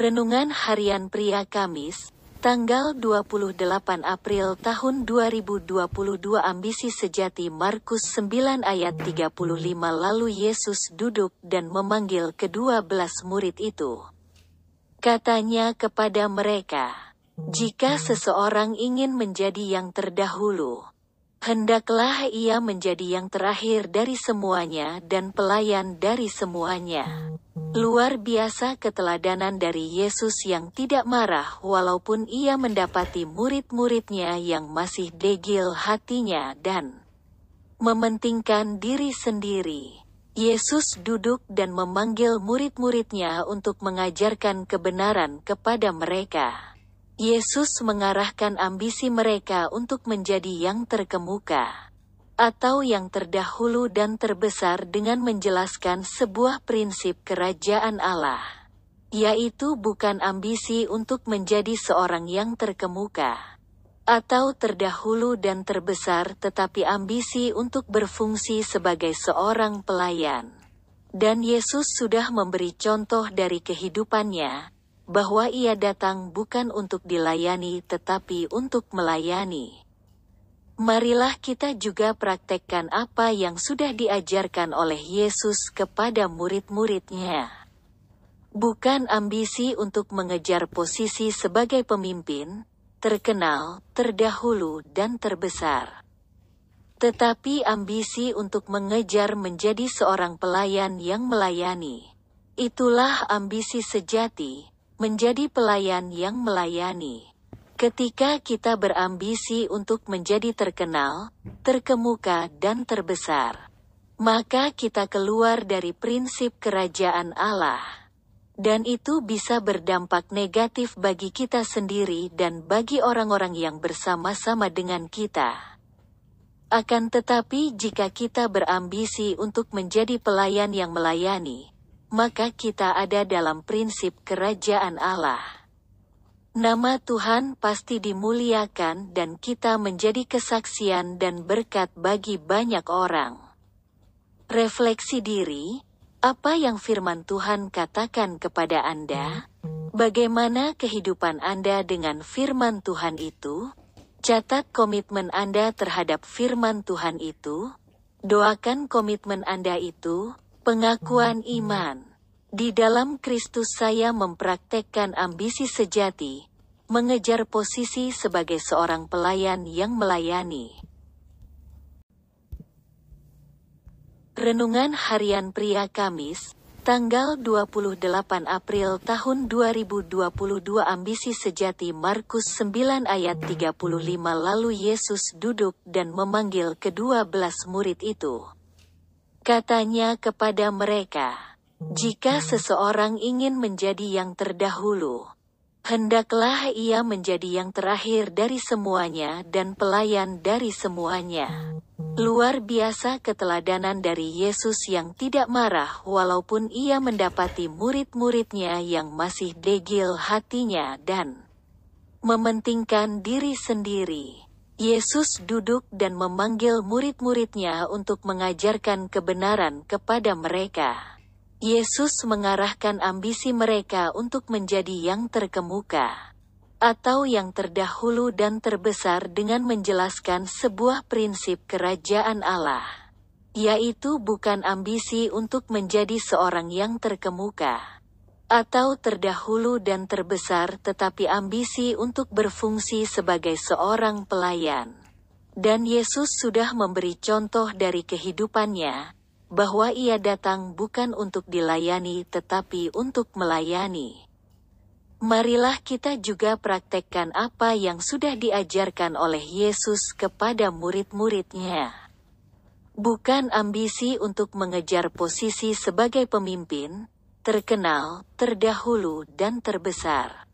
Renungan Harian Pria Kamis, tanggal 28 April tahun 2022 Ambisi sejati Markus 9 ayat 35 Lalu Yesus duduk dan memanggil kedua belas murid itu. Katanya kepada mereka, Jika seseorang ingin menjadi yang terdahulu, hendaklah ia menjadi yang terakhir dari semuanya dan pelayan dari semuanya. Luar biasa keteladanan dari Yesus yang tidak marah walaupun ia mendapati murid-muridnya yang masih degil hatinya dan mementingkan diri sendiri. Yesus duduk dan memanggil murid-muridnya untuk mengajarkan kebenaran kepada mereka. Yesus mengarahkan ambisi mereka untuk menjadi yang terkemuka atau yang terdahulu dan terbesar dengan menjelaskan sebuah prinsip kerajaan Allah, yaitu bukan ambisi untuk menjadi seorang yang terkemuka atau terdahulu dan terbesar, tetapi ambisi untuk berfungsi sebagai seorang pelayan. Dan Yesus sudah memberi contoh dari kehidupannya bahwa Ia datang bukan untuk dilayani, tetapi untuk melayani. Marilah kita juga praktekkan apa yang sudah diajarkan oleh Yesus kepada murid-muridnya. Bukan ambisi untuk mengejar posisi sebagai pemimpin, terkenal, terdahulu, dan terbesar. Tetapi ambisi untuk mengejar menjadi seorang pelayan yang melayani. Itulah ambisi sejati, menjadi pelayan yang melayani. Ketika kita berambisi untuk menjadi terkenal, terkemuka, dan terbesar, maka kita keluar dari prinsip kerajaan Allah. Dan itu bisa berdampak negatif bagi kita sendiri dan bagi orang-orang yang bersama-sama dengan kita. Akan tetapi, jika kita berambisi untuk menjadi pelayan yang melayani, maka kita ada dalam prinsip kerajaan Allah. Nama Tuhan pasti dimuliakan dan kita menjadi kesaksian dan berkat bagi banyak orang. Refleksi diri, apa yang firman Tuhan katakan kepada Anda? Bagaimana kehidupan Anda dengan firman Tuhan itu? Catat komitmen Anda terhadap firman Tuhan itu. Doakan komitmen Anda itu, pengakuan iman. Di dalam Kristus saya mempraktekkan ambisi sejati, mengejar posisi sebagai seorang pelayan yang melayani. Renungan Harian Pria Kamis, tanggal 28 April tahun 2022 Ambisi sejati Markus 9 ayat 35 Lalu Yesus duduk dan memanggil kedua belas murid itu. Katanya kepada mereka, jika seseorang ingin menjadi yang terdahulu, hendaklah ia menjadi yang terakhir dari semuanya dan pelayan dari semuanya. Luar biasa keteladanan dari Yesus yang tidak marah walaupun ia mendapati murid-muridnya yang masih degil hatinya dan mementingkan diri sendiri. Yesus duduk dan memanggil murid-muridnya untuk mengajarkan kebenaran kepada mereka. Yesus mengarahkan ambisi mereka untuk menjadi yang terkemuka atau yang terdahulu dan terbesar dengan menjelaskan sebuah prinsip kerajaan Allah, yaitu bukan ambisi untuk menjadi seorang yang terkemuka atau terdahulu dan terbesar, tetapi ambisi untuk berfungsi sebagai seorang pelayan. Dan Yesus sudah memberi contoh dari kehidupannya bahwa ia datang bukan untuk dilayani tetapi untuk melayani. Marilah kita juga praktekkan apa yang sudah diajarkan oleh Yesus kepada murid-muridnya. Bukan ambisi untuk mengejar posisi sebagai pemimpin, terkenal, terdahulu, dan terbesar.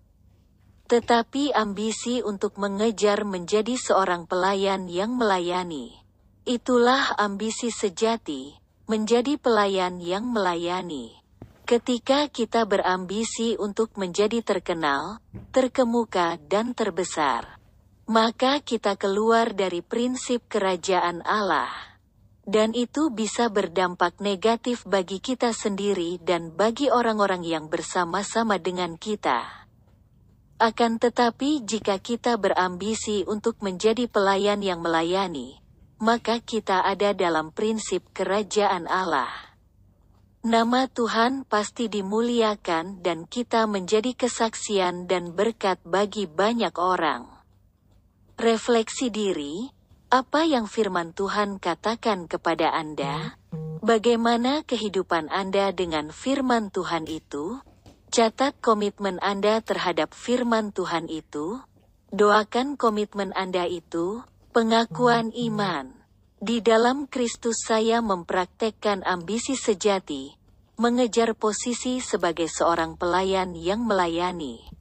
Tetapi ambisi untuk mengejar menjadi seorang pelayan yang melayani. Itulah ambisi sejati, menjadi pelayan yang melayani. Ketika kita berambisi untuk menjadi terkenal, terkemuka, dan terbesar, maka kita keluar dari prinsip kerajaan Allah. Dan itu bisa berdampak negatif bagi kita sendiri dan bagi orang-orang yang bersama-sama dengan kita. Akan tetapi jika kita berambisi untuk menjadi pelayan yang melayani, maka kita ada dalam prinsip kerajaan Allah. Nama Tuhan pasti dimuliakan dan kita menjadi kesaksian dan berkat bagi banyak orang. Refleksi diri, apa yang firman Tuhan katakan kepada Anda? Bagaimana kehidupan Anda dengan firman Tuhan itu? Catat komitmen Anda terhadap firman Tuhan itu. Doakan komitmen Anda itu, pengakuan iman. Di dalam Kristus saya mempraktekkan ambisi sejati, mengejar posisi sebagai seorang pelayan yang melayani.